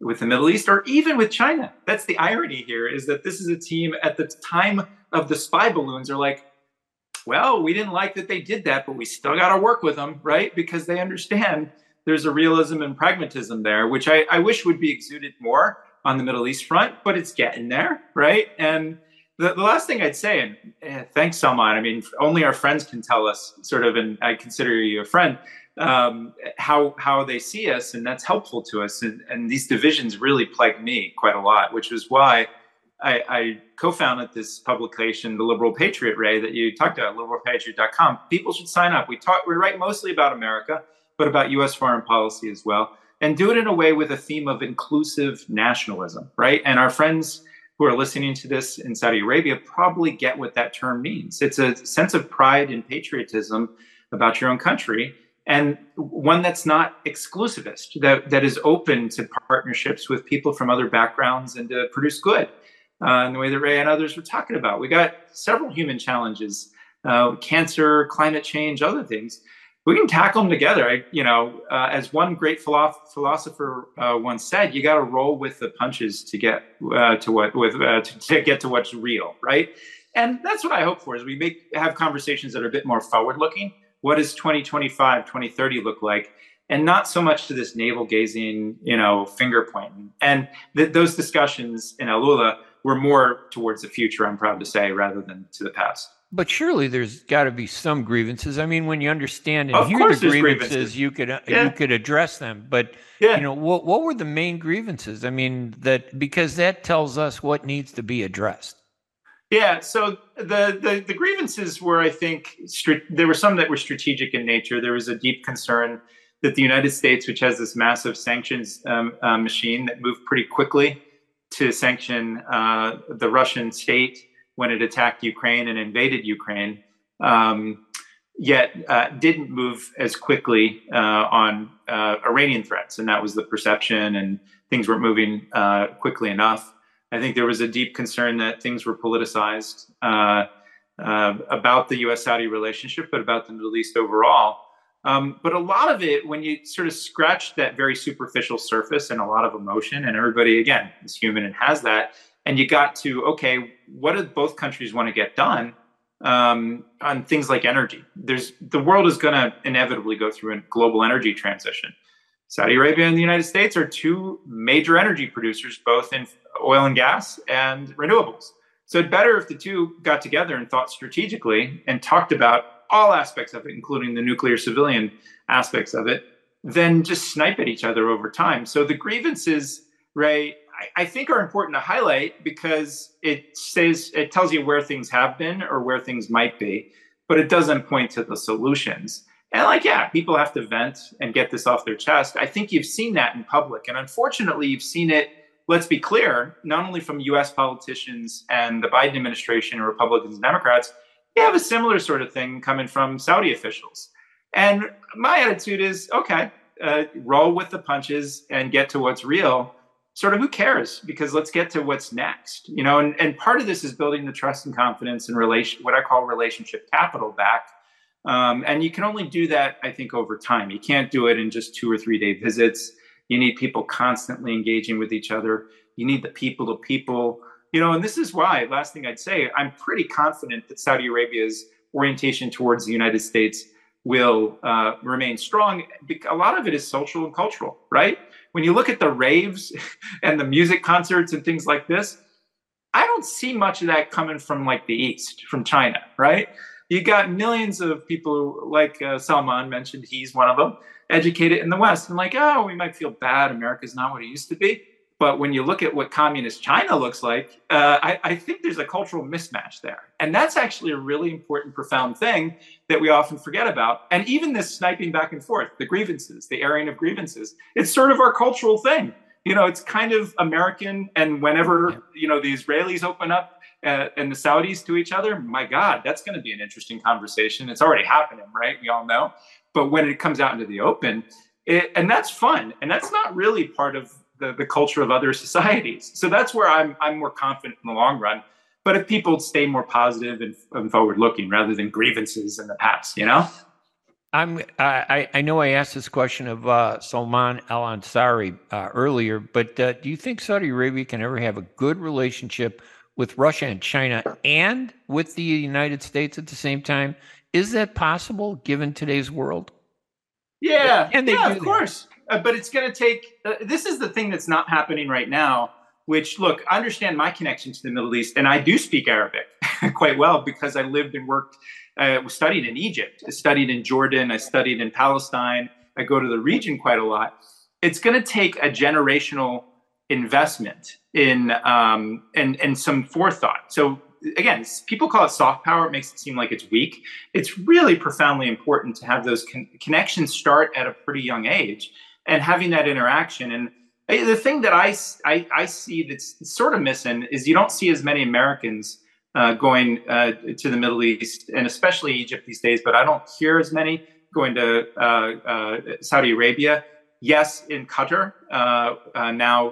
with the Middle East or even with China. That's the irony here is that this is a team at the time of the spy balloons are like, well, we didn't like that they did that, but we still got to work with them, right? Because they understand there's a realism and pragmatism there, which I, I wish would be exuded more on the Middle East front, but it's getting there, right? And the, the last thing I'd say, and eh, thanks, Salman. I mean, only our friends can tell us, sort of, and I consider you a friend, um, how how they see us, and that's helpful to us. And, and these divisions really plague me quite a lot, which was why I, I, co-founded this publication, The Liberal Patriot, Ray, that you talked about, liberalpatriot.com. People should sign up. We talk, we write mostly about America but about US foreign policy as well. And do it in a way with a theme of inclusive nationalism, right? And our friends who are listening to this in Saudi Arabia probably get what that term means. It's a sense of pride and patriotism about your own country and one that's not exclusivist, that, that is open to partnerships with people from other backgrounds and to produce good uh, in the way that Ray and others were talking about. We got several human challenges uh, cancer, climate change, other things we can tackle them together. I, you know, uh, as one great philosopher uh, once said, you got to roll with the punches to get uh, to what with uh, to, to, get to what's real, right? And that's what I hope for is we make have conversations that are a bit more forward looking. What does 2025, 2030 look like? And not so much to this navel gazing, you know, finger pointing. And th- those discussions in Alula were more towards the future, I'm proud to say, rather than to the past. But surely there's got to be some grievances. I mean, when you understand and of hear the grievances, grievances, you could uh, yeah. you could address them. But yeah. you know, what what were the main grievances? I mean, that because that tells us what needs to be addressed. Yeah. So the the, the grievances were, I think, there were some that were strategic in nature. There was a deep concern that the United States, which has this massive sanctions um, uh, machine that moved pretty quickly to sanction uh, the Russian state when it attacked Ukraine and invaded Ukraine, um, yet uh, didn't move as quickly uh, on uh, Iranian threats. And that was the perception, and things weren't moving uh, quickly enough. I think there was a deep concern that things were politicized uh, uh, about the US Saudi relationship, but about the Middle East overall. Um, but a lot of it, when you sort of scratch that very superficial surface and a lot of emotion, and everybody, again, is human and has that, and you got to okay what do both countries want to get done um, on things like energy? There's the world is going to inevitably go through a global energy transition. Saudi arabia and the united states are two major energy producers both in oil and gas and renewables. So it's better if the two got together and thought strategically and talked about all aspects of it including the nuclear civilian aspects of it than just snipe at each other over time. So the grievances ray I, think are important to highlight because it says it tells you where things have been or where things might be, but it doesn't point to the solutions. And like, yeah, people have to vent and get this off their chest. I think you've seen that in public. And unfortunately, you've seen it, let's be clear, not only from US politicians and the Biden administration, and Republicans and Democrats, you have a similar sort of thing coming from Saudi officials. And my attitude is okay, uh, roll with the punches and get to what's real sort of who cares because let's get to what's next you know and, and part of this is building the trust and confidence and relation what i call relationship capital back um, and you can only do that i think over time you can't do it in just two or three day visits you need people constantly engaging with each other You need the people to people. You know, and this is why. Last thing I'd say, I'm pretty confident that Saudi Arabia's orientation towards the United States will uh, remain strong. A lot of it is social and cultural, right? When you look at the raves and the music concerts and things like this, I don't see much of that coming from like the East, from China, right? You got millions of people like uh, Salman mentioned, he's one of them, educated in the West and like, oh, we might feel bad. America's not what it used to be. But when you look at what communist China looks like, uh, I, I, think there's a cultural mismatch there. And that's actually a really important, profound thing that we often forget about. And even this sniping back and forth, the grievances, the airing of grievances, it's sort of our cultural thing. You know, it's kind of American. And whenever, you know, the Israelis open up uh, and the Saudis to each other, my God, that's going to be an interesting conversation. It's already happening, right? We all know. But when it comes out into the open, it, and that's fun. And that's not really part of the, the culture of other societies. So that's where I'm I'm more confident in the long run. But if people stay more positive and, and forward looking rather than grievances in the past, you know. I'm I, I know I asked this question of uh, Salman Al Ansari uh, earlier, but uh, do you think Saudi Arabia can ever have a good relationship with Russia and China and with the United States at the same time? Is that possible given today's world? Yeah, and they yeah, of course uh, but it's going to take. Uh, this is the thing that's not happening right now. Which look, I understand my connection to the Middle East, and I do speak Arabic quite well because I lived and worked, uh, studied in Egypt, I studied in Jordan, I studied in Palestine. I go to the region quite a lot. It's going to take a generational investment in um, and and some forethought. So again, people call it soft power. It makes it seem like it's weak. It's really profoundly important to have those con- connections start at a pretty young age and having that interaction. And the thing that I, I, I see that's sort of missing is you don't see as many Americans uh, going uh, to the Middle East and especially Egypt these days, but I don't hear as many going to uh, uh Saudi Arabia. Yes, in Qatar, uh, uh, now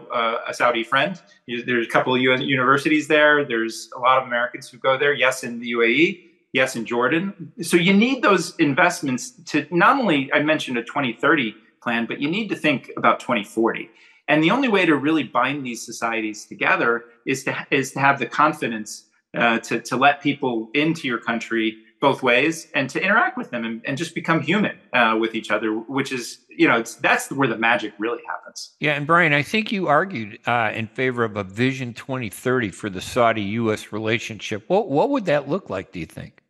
a Saudi friend. There's a couple of US universities there. There's a lot of Americans who go there. Yes, in the UAE. Yes, in Jordan. So you need those investments to not only, I mentioned a 2030 plan, but you need to think about 2040. And the only way to really bind these societies together is to is to have the confidence uh, to to let people into your country both ways and to interact with them and, and just become human uh, with each other, which is you know that's where the magic really happens. Yeah, and Brian, I think you argued uh, in favor of a Vision 2030 for the Saudi-U.S. relationship. What what would that look like? Do you think?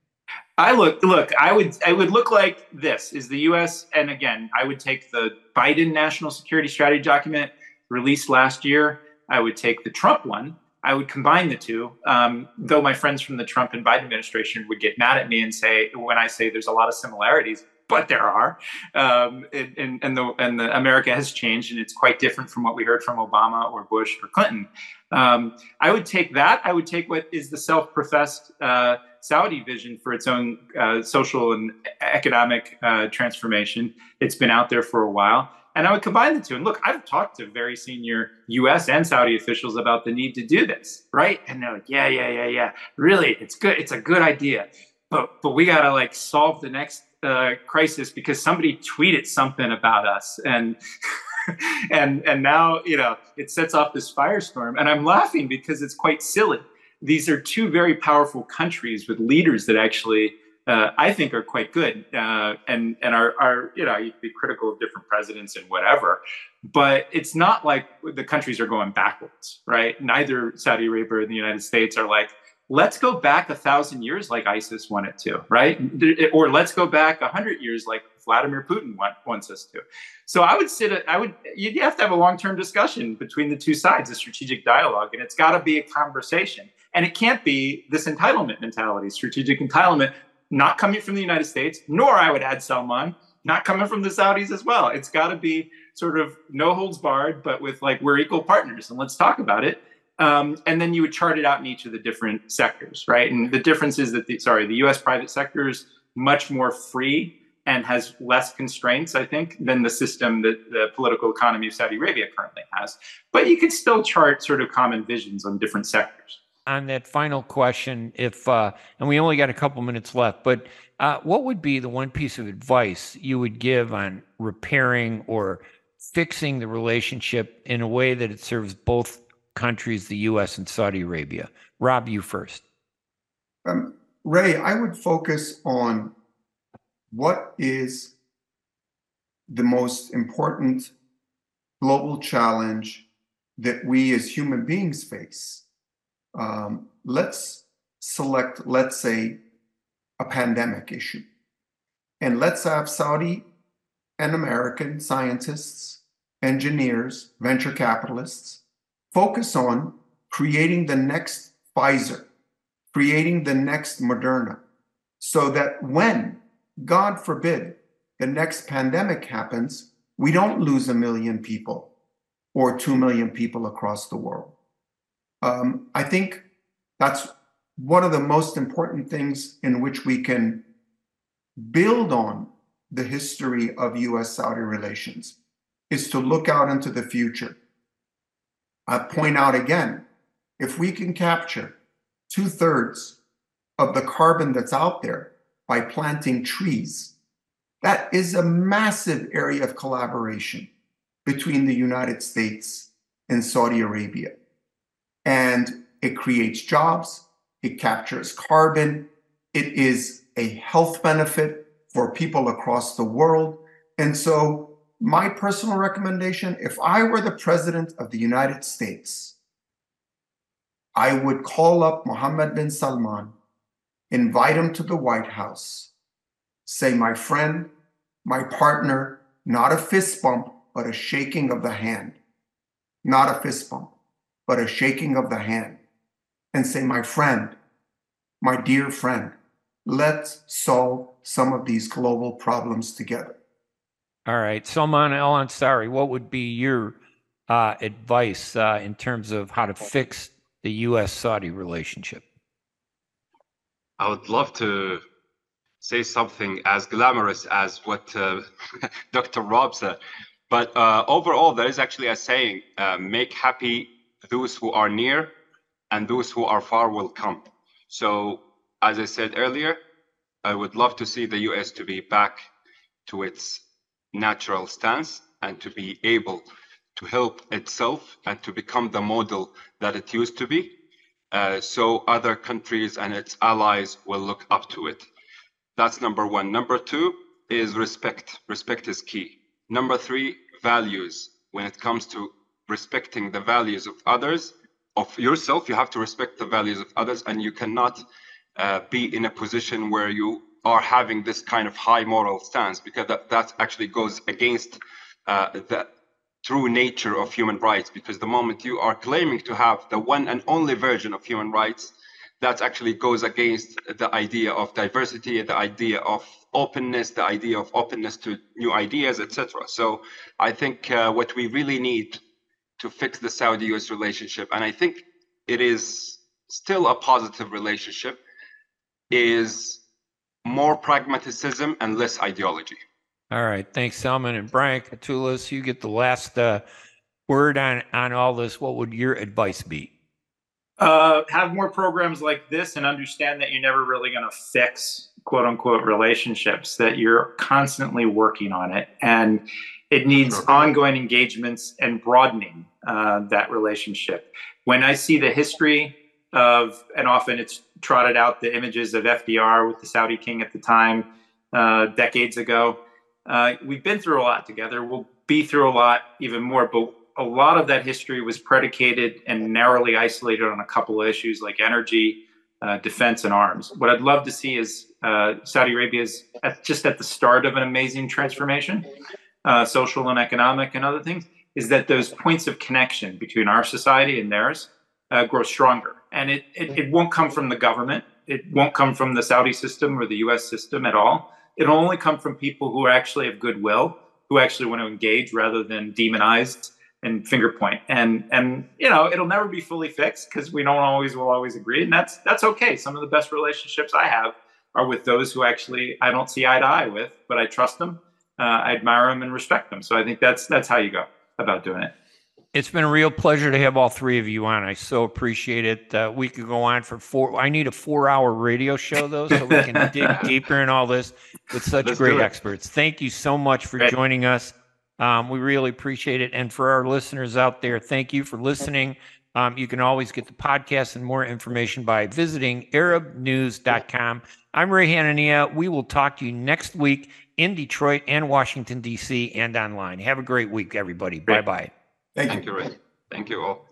I look look, I would I would look like this is the US and again, I would take the Biden national security strategy document released last year. I would take the Trump one. I would combine the two. Um, though my friends from the Trump and Biden administration would get mad at me and say when I say there's a lot of similarities, but there are. Um, and, and the and the America has changed and it's quite different from what we heard from Obama or Bush or Clinton. Um, I would take that. I would take what is the self-professed uh, Saudi vision for its own uh, social and economic uh, transformation. It's been out there for a while. And I would combine the two. And look, I've talked to very senior US and Saudi officials about the need to do this, right? And they're like, yeah, yeah, yeah, yeah. Really, it's good. It's a good idea. But but we gotta like solve the next uh, crisis because somebody tweeted something about us and and and now you know it sets off this firestorm and i'm laughing because it's quite silly these are two very powerful countries with leaders that actually uh, I think are quite good uh, and and are are you know you can be critical of different presidents and whatever, but it's not like the countries are going backwards, right? Neither Saudi Arabia or the United States are like let's go back a thousand years like ISIS wanted to, right? Or let's go back a hundred years like Vladimir Putin want, wants us to. So I would sit, I would, You'd have to have a long-term discussion between the two sides, a strategic dialogue, and it's got to be a conversation. And it can't be this entitlement mentality, strategic entitlement, not coming from the United States, nor I would add Salman, not coming from the Saudis as well. It's got to be sort of no holds barred, but with like we're equal partners and let's talk about it. Um, and then you would chart it out in each of the different sectors, right? And the difference is that the sorry, the U.S. private sector is much more free and has less constraints, I think, than the system that the political economy of Saudi Arabia currently has. But you could still chart sort of common visions on different sectors on that final question, if uh, and we only got a couple minutes left, but uh, what would be the one piece of advice you would give on repairing or fixing the relationship in a way that it serves both countries, the U.S. and Saudi Arabia. Rob, you first. Um, Ray, I would focus on what is the most important global challenge that we as human beings face. Um, let's select, let's say, a pandemic issue. And let's have Saudi and American scientists, engineers, venture capitalists focus on creating the next Pfizer, creating the next Moderna, so that when, God forbid, the next pandemic happens, we don't lose a million people or 2 million people across the world. Um, I think that's one of the most important things in which we can build on the history of US Saudi relations is to look out into the future. I point out again if we can capture two thirds of the carbon that's out there by planting trees, that is a massive area of collaboration between the United States and Saudi Arabia. And it creates jobs, it captures carbon, it is a health benefit for people across the world. And so, my personal recommendation if I were the president of the United States, I would call up Mohammed bin Salman, invite him to the White House, say, My friend, my partner, not a fist bump, but a shaking of the hand. Not a fist bump, but a shaking of the hand. And say, My friend, my dear friend, let's solve some of these global problems together. All right. Salman El Ansari, what would be your uh, advice uh, in terms of how to fix the U.S. Saudi relationship? I would love to say something as glamorous as what uh, Dr. Rob said. But uh, overall, there is actually a saying uh, make happy those who are near, and those who are far will come. So, as I said earlier, I would love to see the US to be back to its natural stance and to be able to help itself and to become the model that it used to be. Uh, so other countries and its allies will look up to it. That's number one. Number two is respect. Respect is key. Number three, values. When it comes to respecting the values of others, of yourself, you have to respect the values of others, and you cannot uh, be in a position where you are having this kind of high moral stance because that, that actually goes against uh, the true nature of human rights. Because the moment you are claiming to have the one and only version of human rights that actually goes against the idea of diversity the idea of openness the idea of openness to new ideas etc so i think uh, what we really need to fix the saudi us relationship and i think it is still a positive relationship is more pragmatism and less ideology all right. Thanks, Salman. And Brian Katulis, you get the last uh, word on, on all this. What would your advice be? Uh, have more programs like this and understand that you're never really going to fix quote unquote relationships, that you're constantly working on it. And it needs sure. ongoing engagements and broadening uh, that relationship. When I see the history of, and often it's trotted out the images of FDR with the Saudi king at the time, uh, decades ago uh, we've been through a lot together. We'll be through a lot even more, but a lot of that history was predicated and narrowly isolated on a couple of issues like energy, uh, defense, and arms. What I'd love to see is uh, Saudi Arabia is at, just at the start of an amazing transformation, uh, social and economic and other things, is that those points of connection between our society and theirs uh, grow stronger. And it, it, it won't come from the government. It won't come from the Saudi system or the US system at all it'll only come from people who actually have goodwill, who actually want to engage rather than demonize and finger point. And and you know, it'll never be fully fixed because we don't always will always agree, and that's that's okay. Some of the best relationships I have are with those who actually I don't see eye to eye with, but I trust them, uh, I admire them, and respect them. So I think that's that's how you go about doing it. It's been a real pleasure to have all three of you on. I so appreciate it. Uh, we could go on for four. I need a four-hour radio show though, so we can dig deeper in all this with such Let's great experts. Thank you so much for joining us. Um, we really appreciate it. And for our listeners out there, thank you for listening. Um, you can always get the podcast and more information by visiting arabnews.com. I'm Ray Hanania. We will talk to you next week in Detroit and Washington, D.C., and online. Have a great week, everybody. Bye bye. Thank you. Thank you, Ray. Thank you all.